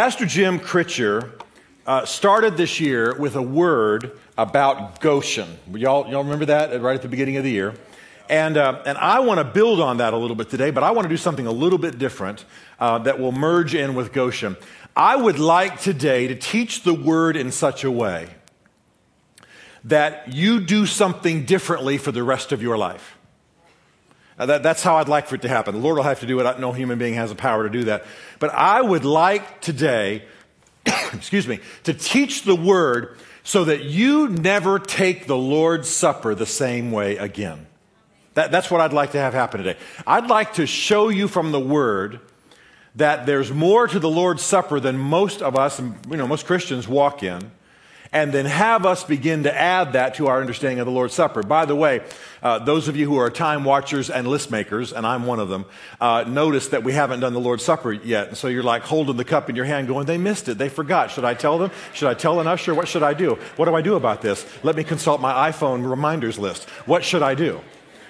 Pastor Jim Critcher uh, started this year with a word about Goshen. Y'all, y'all remember that right at the beginning of the year? And, uh, and I want to build on that a little bit today, but I want to do something a little bit different uh, that will merge in with Goshen. I would like today to teach the word in such a way that you do something differently for the rest of your life. Uh, that, that's how I'd like for it to happen. The Lord will have to do it. No human being has the power to do that. But I would like today, excuse me, to teach the word so that you never take the Lord's Supper the same way again. That, that's what I'd like to have happen today. I'd like to show you from the word that there's more to the Lord's Supper than most of us, you know, most Christians walk in and then have us begin to add that to our understanding of the Lord's Supper. By the way, uh, those of you who are time watchers and list makers, and I'm one of them, uh, notice that we haven't done the Lord's Supper yet. And so you're like holding the cup in your hand going, they missed it. They forgot. Should I tell them? Should I tell an usher? What should I do? What do I do about this? Let me consult my iPhone reminders list. What should I do?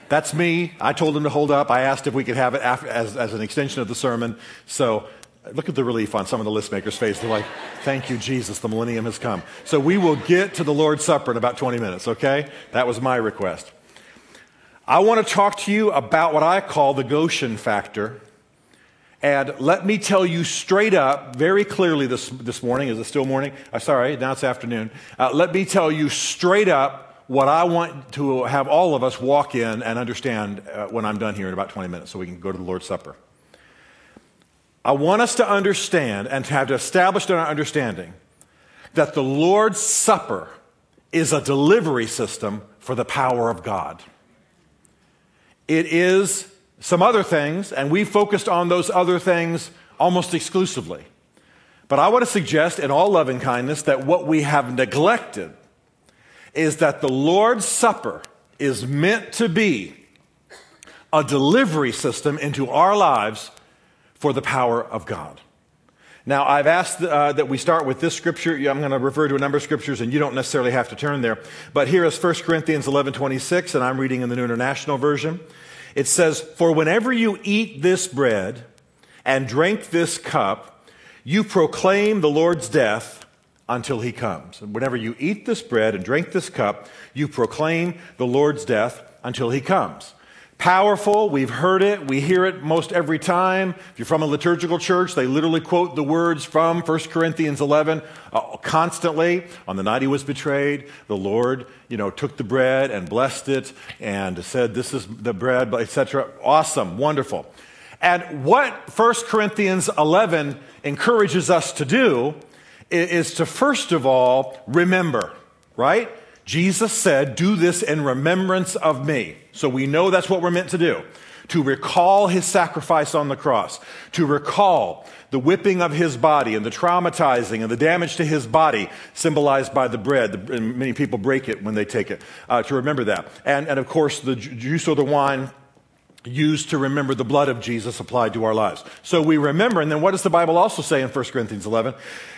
That's me. I told them to hold up. I asked if we could have it as, as an extension of the sermon. So Look at the relief on some of the list makers' face. They're like, thank you, Jesus, the millennium has come. So we will get to the Lord's Supper in about 20 minutes, okay? That was my request. I want to talk to you about what I call the Goshen factor. And let me tell you straight up, very clearly this, this morning, is it still morning? Uh, sorry, now it's afternoon. Uh, let me tell you straight up what I want to have all of us walk in and understand uh, when I'm done here in about 20 minutes so we can go to the Lord's Supper. I want us to understand and to have established in our understanding that the Lord's Supper is a delivery system for the power of God. It is some other things, and we focused on those other things almost exclusively. But I want to suggest, in all loving kindness, that what we have neglected is that the Lord's Supper is meant to be a delivery system into our lives for the power of God. Now, I've asked uh, that we start with this scripture. I'm going to refer to a number of scriptures, and you don't necessarily have to turn there. But here is 1 Corinthians 11 26, and I'm reading in the New International Version. It says, For whenever you eat this bread and drink this cup, you proclaim the Lord's death until he comes. And whenever you eat this bread and drink this cup, you proclaim the Lord's death until he comes powerful. We've heard it. We hear it most every time. If you're from a liturgical church, they literally quote the words from 1 Corinthians 11 uh, constantly. On the night he was betrayed, the Lord, you know, took the bread and blessed it and said, this is the bread, etc. Awesome. Wonderful. And what 1 Corinthians 11 encourages us to do is to first of all remember, right? Jesus said, Do this in remembrance of me. So we know that's what we're meant to do. To recall his sacrifice on the cross, to recall the whipping of his body and the traumatizing and the damage to his body symbolized by the bread. And many people break it when they take it, uh, to remember that. And, and of course, the juice or the wine used to remember the blood of Jesus applied to our lives. So we remember, and then what does the Bible also say in 1 Corinthians 11?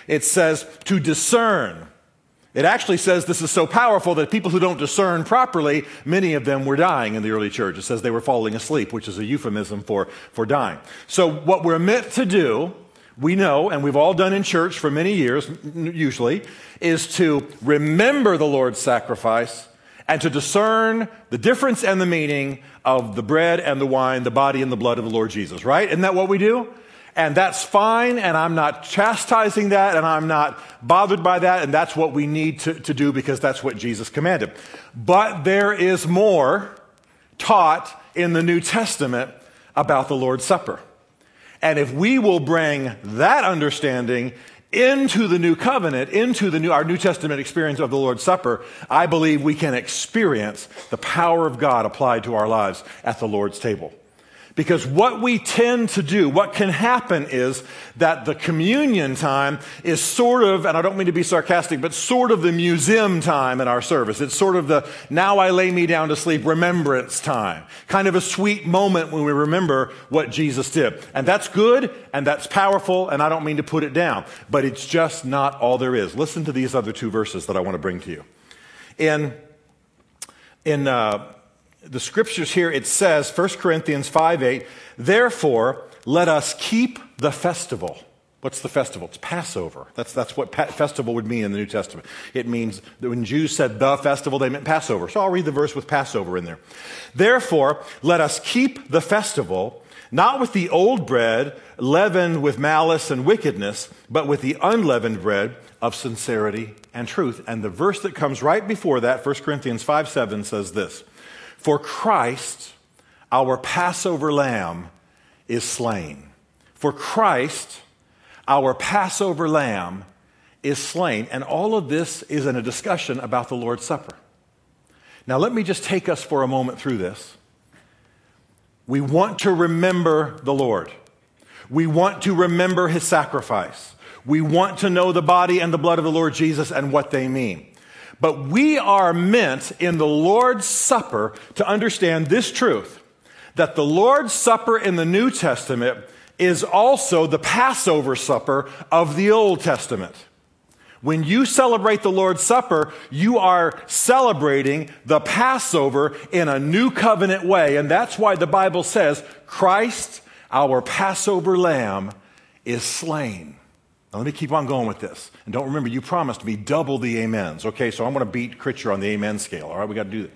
It says to discern it actually says this is so powerful that people who don't discern properly, many of them were dying in the early church. It says they were falling asleep, which is a euphemism for, for dying. So, what we're meant to do, we know, and we've all done in church for many years, usually, is to remember the Lord's sacrifice and to discern the difference and the meaning of the bread and the wine, the body and the blood of the Lord Jesus, right? Isn't that what we do? And that's fine, and I'm not chastising that, and I'm not bothered by that, and that's what we need to, to do because that's what Jesus commanded. But there is more taught in the New Testament about the Lord's Supper. And if we will bring that understanding into the new covenant, into the new, our New Testament experience of the Lord's Supper, I believe we can experience the power of God applied to our lives at the Lord's table. Because what we tend to do, what can happen is that the communion time is sort of, and I don't mean to be sarcastic, but sort of the museum time in our service. It's sort of the now I lay me down to sleep remembrance time. Kind of a sweet moment when we remember what Jesus did. And that's good and that's powerful, and I don't mean to put it down, but it's just not all there is. Listen to these other two verses that I want to bring to you. In, in, uh, the scriptures here, it says, 1 Corinthians 5 8, therefore, let us keep the festival. What's the festival? It's Passover. That's, that's what pa- festival would mean in the New Testament. It means that when Jews said the festival, they meant Passover. So I'll read the verse with Passover in there. Therefore, let us keep the festival, not with the old bread, leavened with malice and wickedness, but with the unleavened bread of sincerity and truth. And the verse that comes right before that, 1 Corinthians 5 7, says this For Christ, our Passover lamb, is slain. For Christ, our Passover lamb is slain. And all of this is in a discussion about the Lord's Supper. Now, let me just take us for a moment through this. We want to remember the Lord. We want to remember his sacrifice. We want to know the body and the blood of the Lord Jesus and what they mean. But we are meant in the Lord's Supper to understand this truth that the Lord's Supper in the New Testament is also the Passover supper of the Old Testament. When you celebrate the Lord's Supper, you are celebrating the Passover in a new covenant way. And that's why the Bible says, Christ, our Passover lamb, is slain. Now, let me keep on going with this. And don't remember, you promised me double the amens. Okay, so I'm going to beat Critcher on the amen scale. All right, we got to do that.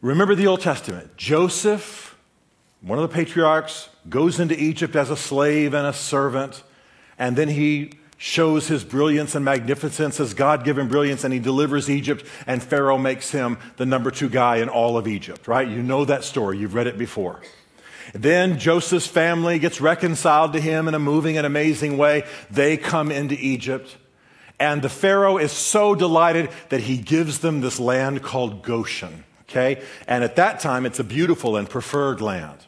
Remember the Old Testament. Joseph, one of the patriarchs, goes into Egypt as a slave and a servant, and then he shows his brilliance and magnificence, his God given brilliance, and he delivers Egypt, and Pharaoh makes him the number two guy in all of Egypt, right? You know that story, you've read it before. Then Joseph's family gets reconciled to him in a moving and amazing way. They come into Egypt. And the Pharaoh is so delighted that he gives them this land called Goshen. Okay? And at that time, it's a beautiful and preferred land.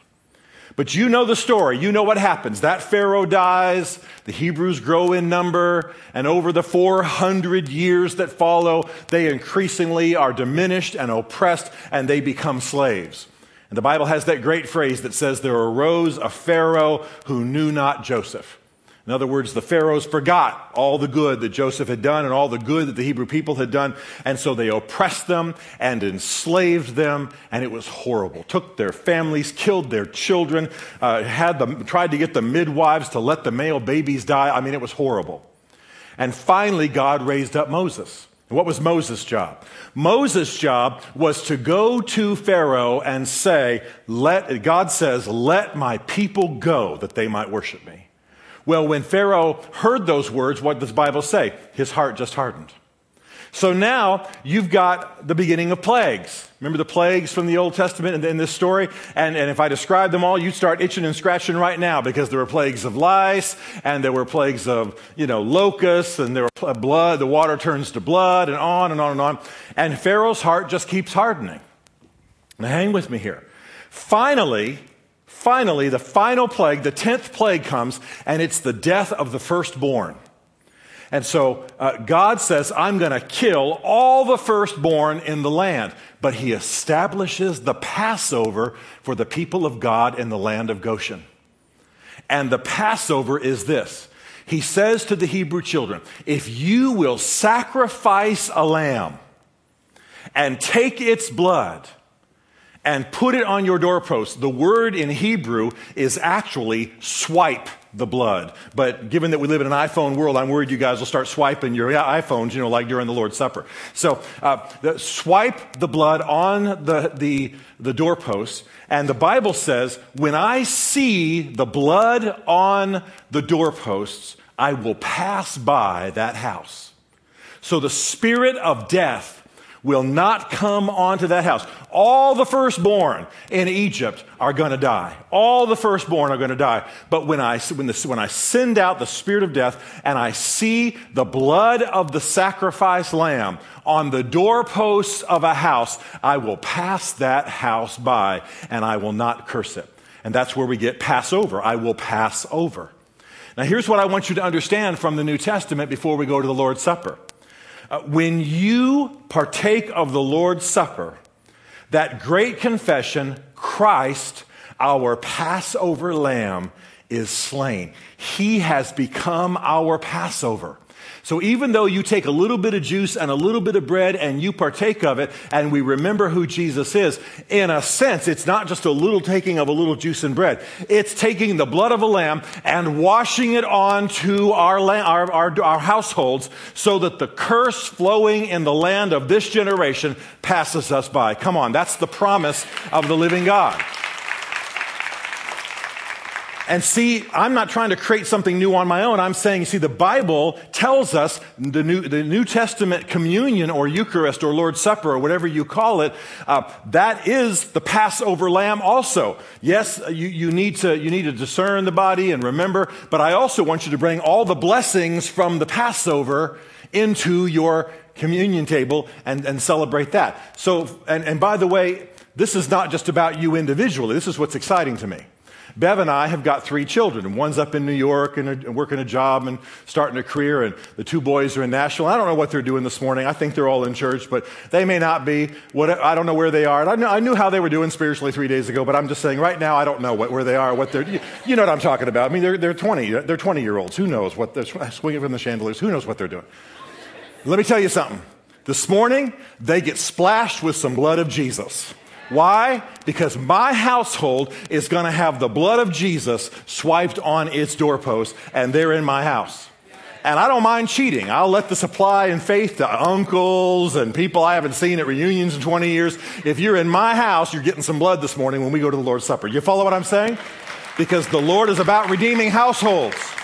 But you know the story. You know what happens. That Pharaoh dies, the Hebrews grow in number, and over the 400 years that follow, they increasingly are diminished and oppressed, and they become slaves. And the Bible has that great phrase that says, There arose a Pharaoh who knew not Joseph. In other words, the pharaohs forgot all the good that Joseph had done and all the good that the Hebrew people had done. And so they oppressed them and enslaved them, and it was horrible. Took their families, killed their children, uh, had them, tried to get the midwives to let the male babies die. I mean, it was horrible. And finally, God raised up Moses. What was Moses' job? Moses' job was to go to Pharaoh and say, let, God says, let my people go that they might worship me. Well, when Pharaoh heard those words, what does the Bible say? His heart just hardened. So now you've got the beginning of plagues. Remember the plagues from the Old Testament in, this story? And, and if I describe them all, you'd start itching and scratching right now because there were plagues of lice and there were plagues of, you know, locusts and there were blood, the water turns to blood and on and on and on. And Pharaoh's heart just keeps hardening. Now hang with me here. Finally, Finally, the final plague, the tenth plague comes, and it's the death of the firstborn. And so uh, God says, I'm going to kill all the firstborn in the land. But he establishes the Passover for the people of God in the land of Goshen. And the Passover is this He says to the Hebrew children, If you will sacrifice a lamb and take its blood, and put it on your doorpost. The word in Hebrew is actually swipe the blood. But given that we live in an iPhone world, I'm worried you guys will start swiping your iPhones, you know, like during the Lord's Supper. So uh, the, swipe the blood on the, the, the doorpost. And the Bible says, when I see the blood on the doorposts, I will pass by that house. So the spirit of death will not come onto that house. All the firstborn in Egypt are going to die. All the firstborn are going to die. But when I, when, the, when I send out the spirit of death and I see the blood of the sacrificed lamb on the doorposts of a house, I will pass that house by and I will not curse it. And that's where we get Passover. I will pass over. Now, here's what I want you to understand from the New Testament before we go to the Lord's Supper. Uh, when you partake of the Lord's Supper, that great confession, Christ, our Passover lamb, is slain. He has become our Passover. So even though you take a little bit of juice and a little bit of bread and you partake of it and we remember who Jesus is, in a sense, it's not just a little taking of a little juice and bread. It's taking the blood of a lamb and washing it onto our, our, our, our households so that the curse flowing in the land of this generation passes us by. Come on, that's the promise of the living God. And see, I'm not trying to create something new on my own. I'm saying, see, the Bible tells us the New, the New Testament communion or Eucharist or Lord's Supper or whatever you call it, uh, that is the Passover lamb also. Yes, you, you, need to, you need to discern the body and remember, but I also want you to bring all the blessings from the Passover into your communion table and, and celebrate that. So, and, and by the way, this is not just about you individually. This is what's exciting to me. Bev and I have got three children, one's up in New York and, and working a job and starting a career, and the two boys are in Nashville. I don't know what they're doing this morning. I think they're all in church, but they may not be. What, I don't know where they are. I, knew how they were doing spiritually three days ago, but I'm just saying right now I don't know what, where they are, what they're. You, you know what I'm talking about. I mean, they're, they're 20. Uh, they're 20 year olds. Who knows what they're swinging from the chandeliers? Who knows what they're doing? Let me tell you something. This morning, they get splashed with some blood of Jesus. Why? Because my household is going to have the blood of Jesus swiped on its doorpost, and they're in my house. And I don't mind cheating. I'll let the supply and faith to uncles and people I haven't seen at reunions in 20 years. If you're in my house, you're getting some blood this morning when we go to the Lord's Supper. You follow what I'm saying? Because the Lord is about redeeming households.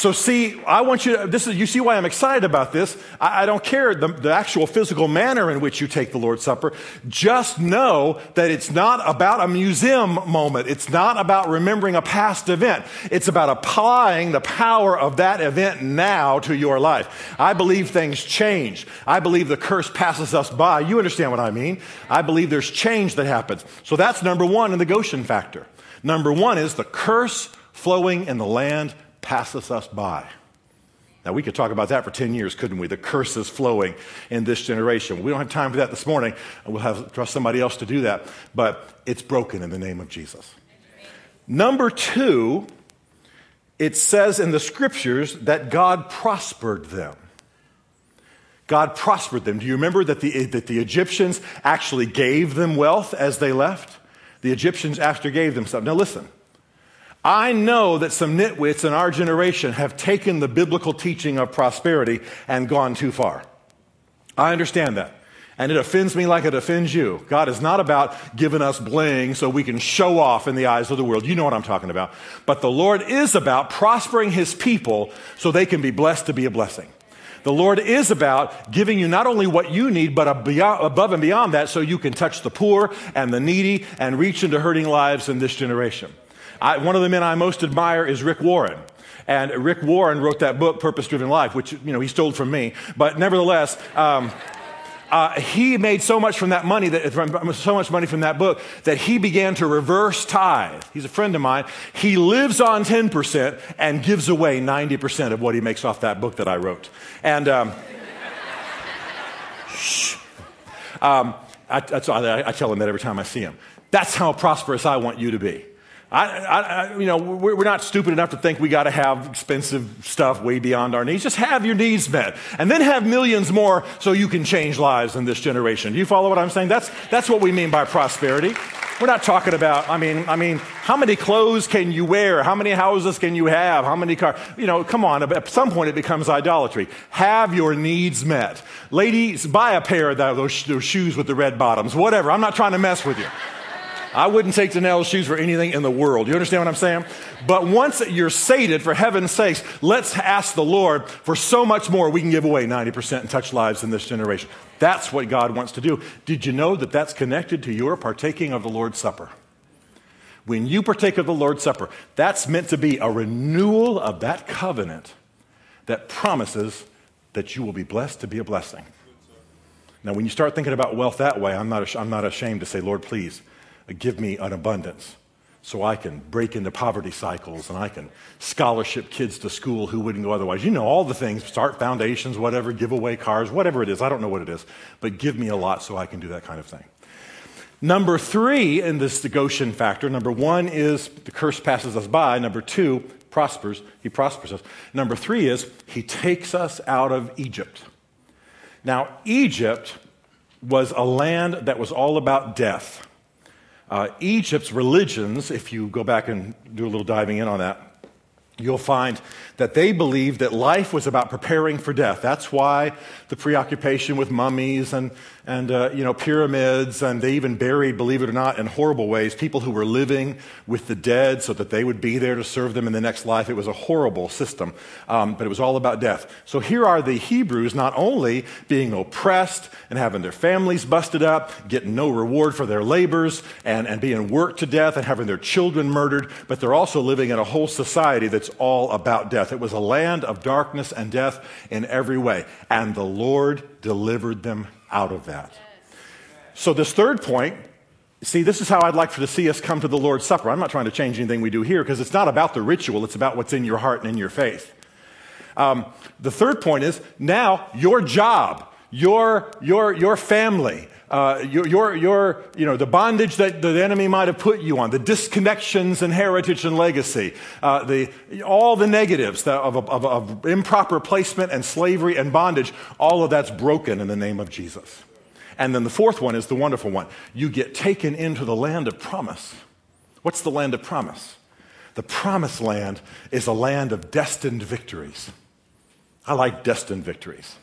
So see, I want you to, this is, you see why I'm excited about this. I, I don't care the, the, actual physical manner in which you take the Lord's Supper. Just know that it's not about a museum moment. It's not about remembering a past event. It's about applying the power of that event now to your life. I believe things change. I believe the curse passes us by. You understand what I mean? I believe there's change that happens. So that's number one in the Goshen factor. Number one is the curse flowing in the land passes us by. Now, we could talk about that for 10 years, couldn't we? The curses flowing in this generation. We don't have time for that this morning. We'll have trust somebody else to do that. But it's broken in the name of Jesus. Number two, it says in the scriptures that God prospered them. God prospered them. Do you remember that the, that the Egyptians actually gave them wealth as they left? The Egyptians after gave them something. Now, listen. I know that some nitwits in our generation have taken the biblical teaching of prosperity and gone too far. I understand that. And it offends me like it offends you. God is not about giving us bling so we can show off in the eyes of the world. You know what I'm talking about. But the Lord is about prospering his people so they can be blessed to be a blessing. The Lord is about giving you not only what you need, but above and beyond that so you can touch the poor and the needy and reach into hurting lives in this generation. I, one of the men I most admire is Rick Warren. And Rick Warren wrote that book, Purpose Driven Life, which, you know, he stole from me. But nevertheless, um, uh, he made so much from that money that so much money from that book that he began to reverse tithe. He's a friend of mine. He lives on 10% and gives away 90% of what he makes off that book that I wrote. And um, shh. Um, I, I, I tell him that every time I see him. That's how prosperous I want you to be. I, I, you know, we're not stupid enough to think we got to have expensive stuff way beyond our needs. Just have your needs met, and then have millions more so you can change lives in this generation. Do you follow what I'm saying? That's that's what we mean by prosperity. We're not talking about. I mean, I mean, how many clothes can you wear? How many houses can you have? How many cars? You know, come on. At some point, it becomes idolatry. Have your needs met, ladies. Buy a pair of those, those shoes with the red bottoms. Whatever. I'm not trying to mess with you. I wouldn't take Danelle's shoes for anything in the world. You understand what I'm saying? But once you're sated, for heaven's sakes, let's ask the Lord for so much more we can give away 90% and touch lives in this generation. That's what God wants to do. Did you know that that's connected to your partaking of the Lord's Supper? When you partake of the Lord's Supper, that's meant to be a renewal of that covenant that promises that you will be blessed to be a blessing. Now, when you start thinking about wealth that way, I'm not, I'm not ashamed to say, Lord, please give me an abundance so I can break into poverty cycles and I can scholarship kids to school who wouldn't go otherwise. You know, all the things, start foundations, whatever, give away cars, whatever it is. I don't know what it is, but give me a lot so I can do that kind of thing. Number three in this Goshen factor, number one is the curse passes us by. Number two, prospers, he prospers us. Number three is he takes us out of Egypt. Now, Egypt was a land that was all about death. Uh, Egypt's religions, if you go back and do a little diving in on that, you'll find that they believed that life was about preparing for death. That's why the preoccupation with mummies and, and uh, you know, pyramids, and they even buried, believe it or not, in horrible ways, people who were living with the dead so that they would be there to serve them in the next life. It was a horrible system, um, but it was all about death. So here are the Hebrews not only being oppressed and having their families busted up, getting no reward for their labors, and, and being worked to death and having their children murdered, but they're also living in a whole society that's all about death. It was a land of darkness and death in every way. And the Lord delivered them out of that. So, this third point see, this is how I'd like for to see us come to the Lord's Supper. I'm not trying to change anything we do here because it's not about the ritual, it's about what's in your heart and in your faith. Um, the third point is now your job, your, your, your family, uh, your, your, your, you know, the bondage that the enemy might have put you on, the disconnections and heritage and legacy, uh, the, all the negatives of, of, of improper placement and slavery and bondage, all of that's broken in the name of Jesus. And then the fourth one is the wonderful one. You get taken into the land of promise. What's the land of promise? The promised land is a land of destined victories. I like destined victories.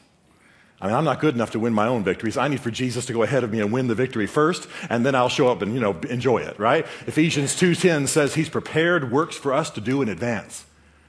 I mean, I'm not good enough to win my own victories. I need for Jesus to go ahead of me and win the victory first, and then I'll show up and, you know, enjoy it, right? Ephesians 2.10 says he's prepared works for us to do in advance,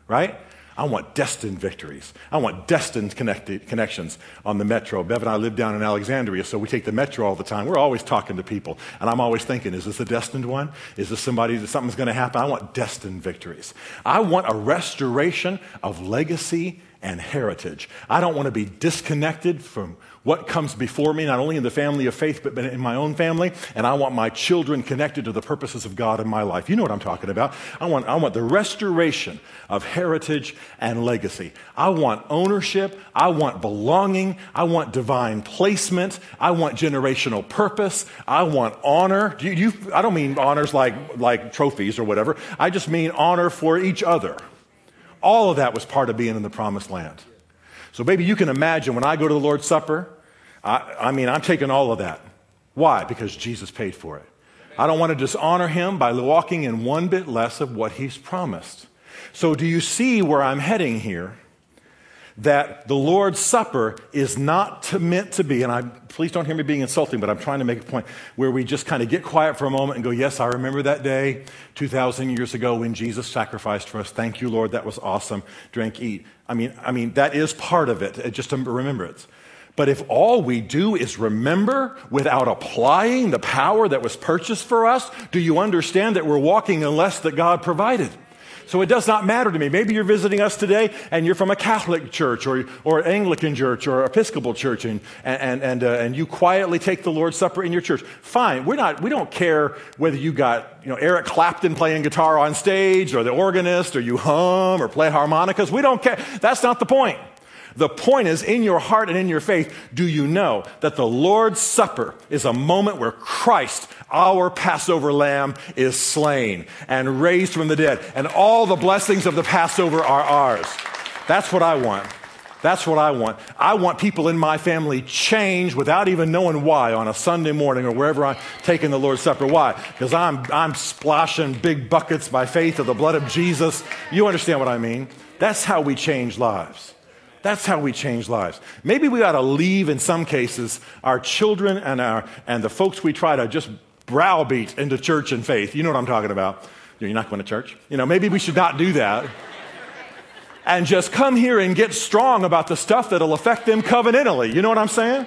right? I want destined victories. I want destined connections on the metro. Bev and I live down in Alexandria, so we take the metro all the time. We're always talking to people. And I'm always thinking, is this a destined one? Is this somebody that something's going to happen? I want destined victories. I want a restoration of legacy and heritage. I don't want to be disconnected from what comes before me, not only in the family of faith, but in my own family. And I want my children connected to the purposes of God in my life. You know what I'm talking about. I want, I want the restoration of heritage and legacy. I want ownership. I want belonging. I want divine placement. I want generational purpose. I want honor. You, you, I don't mean honors like, like trophies or whatever. I just mean honor for each other. All of that was part of being in the promised land. So, baby, you can imagine when I go to the Lord's Supper, I, I mean, I'm taking all of that. Why? Because Jesus paid for it. I don't want to dishonor him by walking in one bit less of what he's promised. So, do you see where I'm heading here? That the Lord's Supper is not to, meant to be, and I, please don't hear me being insulting, but I'm trying to make a point where we just kind of get quiet for a moment and go, Yes, I remember that day 2,000 years ago when Jesus sacrificed for us. Thank you, Lord. That was awesome. Drink, eat. I mean, I mean that is part of it, uh, just to remember it. But if all we do is remember without applying the power that was purchased for us, do you understand that we're walking in less that God provided? So it does not matter to me. Maybe you're visiting us today and you're from a Catholic church or, or Anglican church or Episcopal church and, and, and, uh, and you quietly take the Lord's Supper in your church. Fine. We're not, we don't care whether you got you know, Eric Clapton playing guitar on stage or the organist or you hum or play harmonicas. We don't care. That's not the point. The point is, in your heart and in your faith, do you know that the Lord's Supper is a moment where Christ, our Passover lamb, is slain and raised from the dead, and all the blessings of the Passover are ours? That's what I want. That's what I want. I want people in my family change without even knowing why on a Sunday morning or wherever I'm taking the Lord's Supper. Why? Because I'm, I'm splashing big buckets by faith of the blood of Jesus. You understand what I mean? That's how we change lives. That's how we change lives. Maybe we ought to leave, in some cases, our children and, our, and the folks we try to just browbeat into church and faith. You know what I'm talking about. You're not going to church. You know, maybe we should not do that. And just come here and get strong about the stuff that'll affect them covenantally. You know what I'm saying?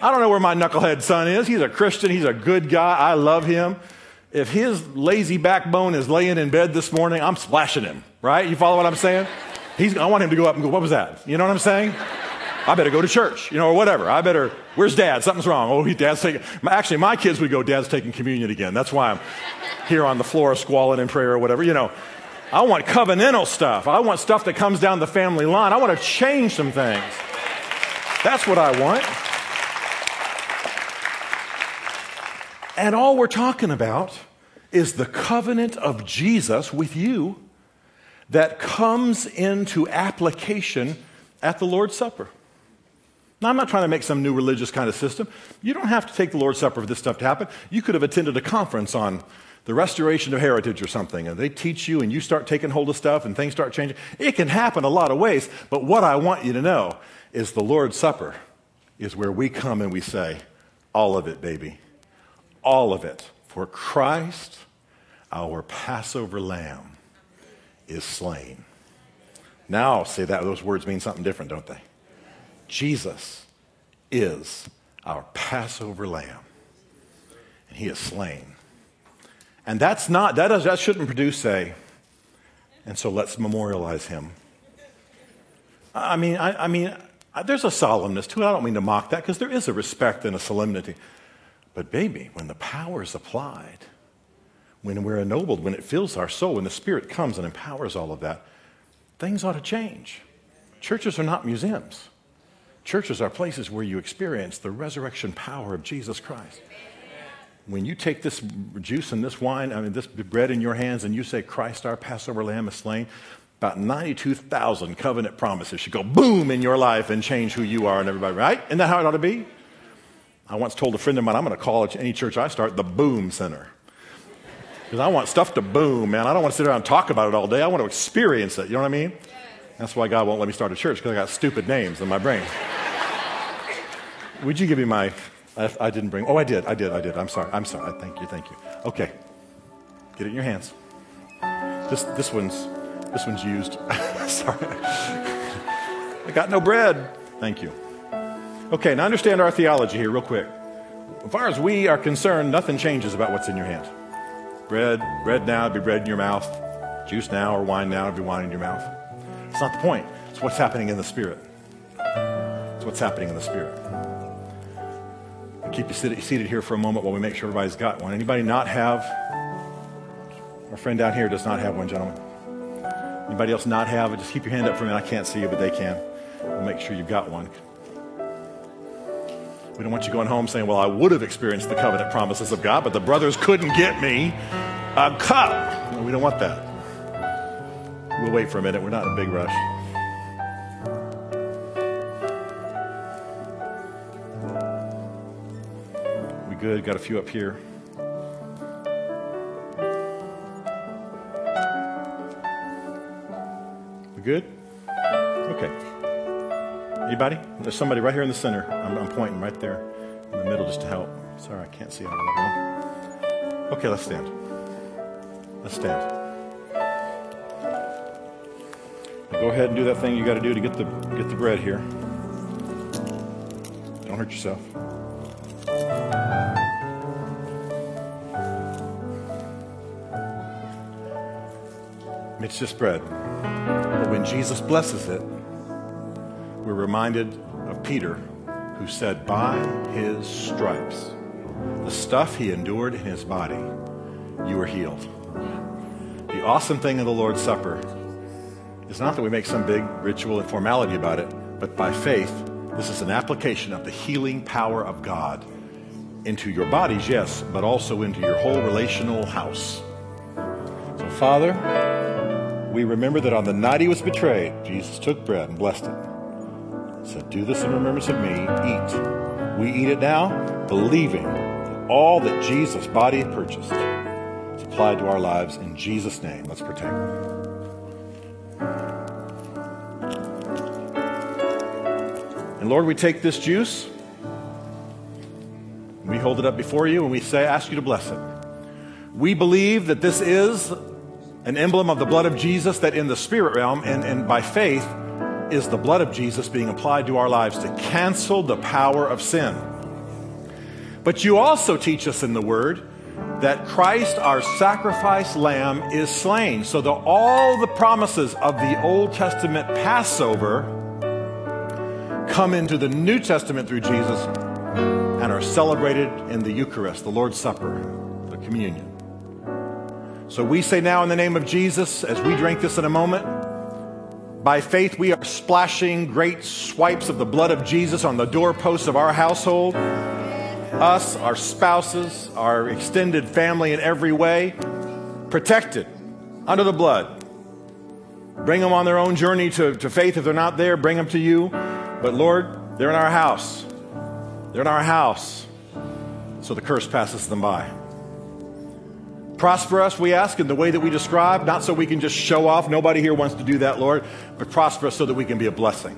I don't know where my knucklehead son is. He's a Christian. He's a good guy. I love him. If his lazy backbone is laying in bed this morning, I'm splashing him, right? You follow what I'm saying? He's, I want him to go up and go, What was that? You know what I'm saying? I better go to church, you know, or whatever. I better, where's dad? Something's wrong. Oh, he, dad's taking, actually, my kids would go, Dad's taking communion again. That's why I'm here on the floor squalling in prayer or whatever, you know. I want covenantal stuff. I want stuff that comes down the family line. I want to change some things. That's what I want. And all we're talking about is the covenant of Jesus with you that comes into application at the Lord's Supper. Now, I'm not trying to make some new religious kind of system. You don't have to take the Lord's Supper for this stuff to happen. You could have attended a conference on the restoration of heritage or something, and they teach you and you start taking hold of stuff and things start changing. It can happen a lot of ways, but what I want you to know is the Lord's Supper is where we come and we say, all of it, baby. All of it. For Christ, our Passover lamb, is slain. Now, say that those words mean something different, don't they? Jesus is our Passover lamb, and he is slain. And that's not, that, does, that shouldn't produce a, and so let's memorialize him. I mean, I, I mean, there's a solemnness to it. I don't mean to mock that because there is a respect and a solemnity. But, baby, when the power is applied, when we're ennobled, when it fills our soul, when the Spirit comes and empowers all of that, things ought to change. Churches are not museums. Churches are places where you experience the resurrection power of Jesus Christ. When you take this juice and this wine, I mean, this bread in your hands, and you say, Christ, our Passover lamb is slain, about 92,000 covenant promises should go boom in your life and change who you are and everybody, right? Isn't that how it ought to be? I once told a friend of mine, I'm going to call any church I start the Boom Center. Because I want stuff to boom, man. I don't want to sit around and talk about it all day. I want to experience it. You know what I mean? That's why God won't let me start a church, because I got stupid names in my brain. Would you give me my. I, I, didn't bring. Oh, I did. I did. I did. I'm sorry. I'm sorry. Thank you. Thank you. Okay. Get it in your hands. This, this one's this one's used. sorry. I got no bread. Thank you. Okay, now understand our theology here, real quick. As far as we are concerned, nothing changes about what's in your hand. Bread, bread now, it'd be bread in your mouth. Juice now or wine now, it'd be wine in your mouth. It's not the point. It's what's happening in the Spirit. It's what's happening in the Spirit. I'll keep you seated here for a moment while we make sure everybody's got one. Anybody not have? Our friend down here does not have one, gentlemen. Anybody else not have it? Just keep your hand up for me. I can't see you, but they can. We'll make sure you've got one. We don't want you going home saying, Well, I would have experienced the covenant promises of God, but the brothers couldn't get me a cup. No, we don't want that. We'll wait for a minute. We're not in a big rush. We good? Got a few up here. We good? Okay. Anybody? There's somebody right here in the center. I'm, I'm, pointing right there in the middle just to help. Sorry, I can't see out of that. Okay, let's stand. Let's stand. Go ahead and do that thing you got to do to get the get the bread here. Don't hurt yourself. It's just bread. But when Jesus blesses it, reminded of Peter, who said, By his stripes, the stuff he endured in his body, you were healed. The awesome thing of the Lord's Supper is not that we make some big ritual and formality about it, but by faith, this is an application of the healing power of God into your bodies, yes, but also into your whole relational house. So, Father, we remember that on the night he was betrayed, Jesus took bread and blessed it said, Do this in remembrance of me. Eat. We eat it now, believing all that Jesus' body purchased is applied to our lives in Jesus' name. Let's partake. And Lord, we take this juice, we hold it up before you, and we say, ask you to bless it. We believe that this is an emblem of the blood of Jesus, that in the spirit realm and, and by faith, is the blood of Jesus being applied to our lives to cancel the power of sin. But you also teach us in the Word that Christ, our sacrifice lamb, is slain. So that all the promises of the Old Testament Passover come into the New Testament through Jesus and are celebrated in the Eucharist, the Lord's Supper, the communion. So we say now in the name of Jesus, as we drink this in a moment, by faith, we are splashing great swipes of the blood of Jesus on the doorposts of our household. Us, our spouses, our extended family in every way, protected under the blood. Bring them on their own journey to, to faith. If they're not there, bring them to you. But Lord, they're in our house. They're in our house. So the curse passes them by. Prosper us, we ask, in the way that we describe, not so we can just show off. Nobody here wants to do that, Lord, but prosper us so that we can be a blessing.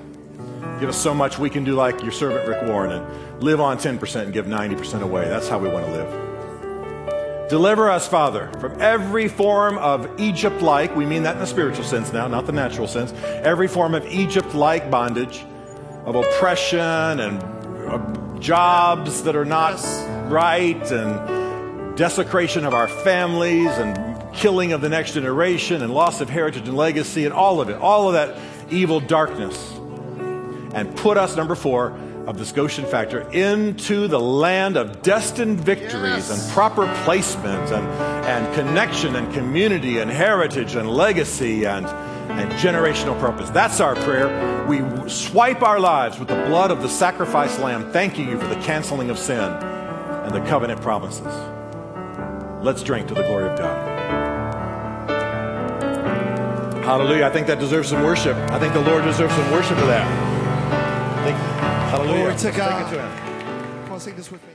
Give us so much we can do like your servant Rick Warren and live on 10% and give 90% away. That's how we want to live. Deliver us, Father, from every form of Egypt like, we mean that in the spiritual sense now, not the natural sense, every form of Egypt like bondage, of oppression and uh, jobs that are not right and desecration of our families and killing of the next generation and loss of heritage and legacy and all of it, all of that evil darkness and put us, number four, of the Goshen factor into the land of destined victories yes. and proper placement and, and connection and community and heritage and legacy and, and generational purpose. That's our prayer. We swipe our lives with the blood of the sacrificed lamb, thanking you for the canceling of sin and the covenant promises. Let's drink to the glory of God. Hallelujah. I think that deserves some worship. I think the Lord deserves some worship for that. Hallelujah. Glory to God. Come on, sing this with me.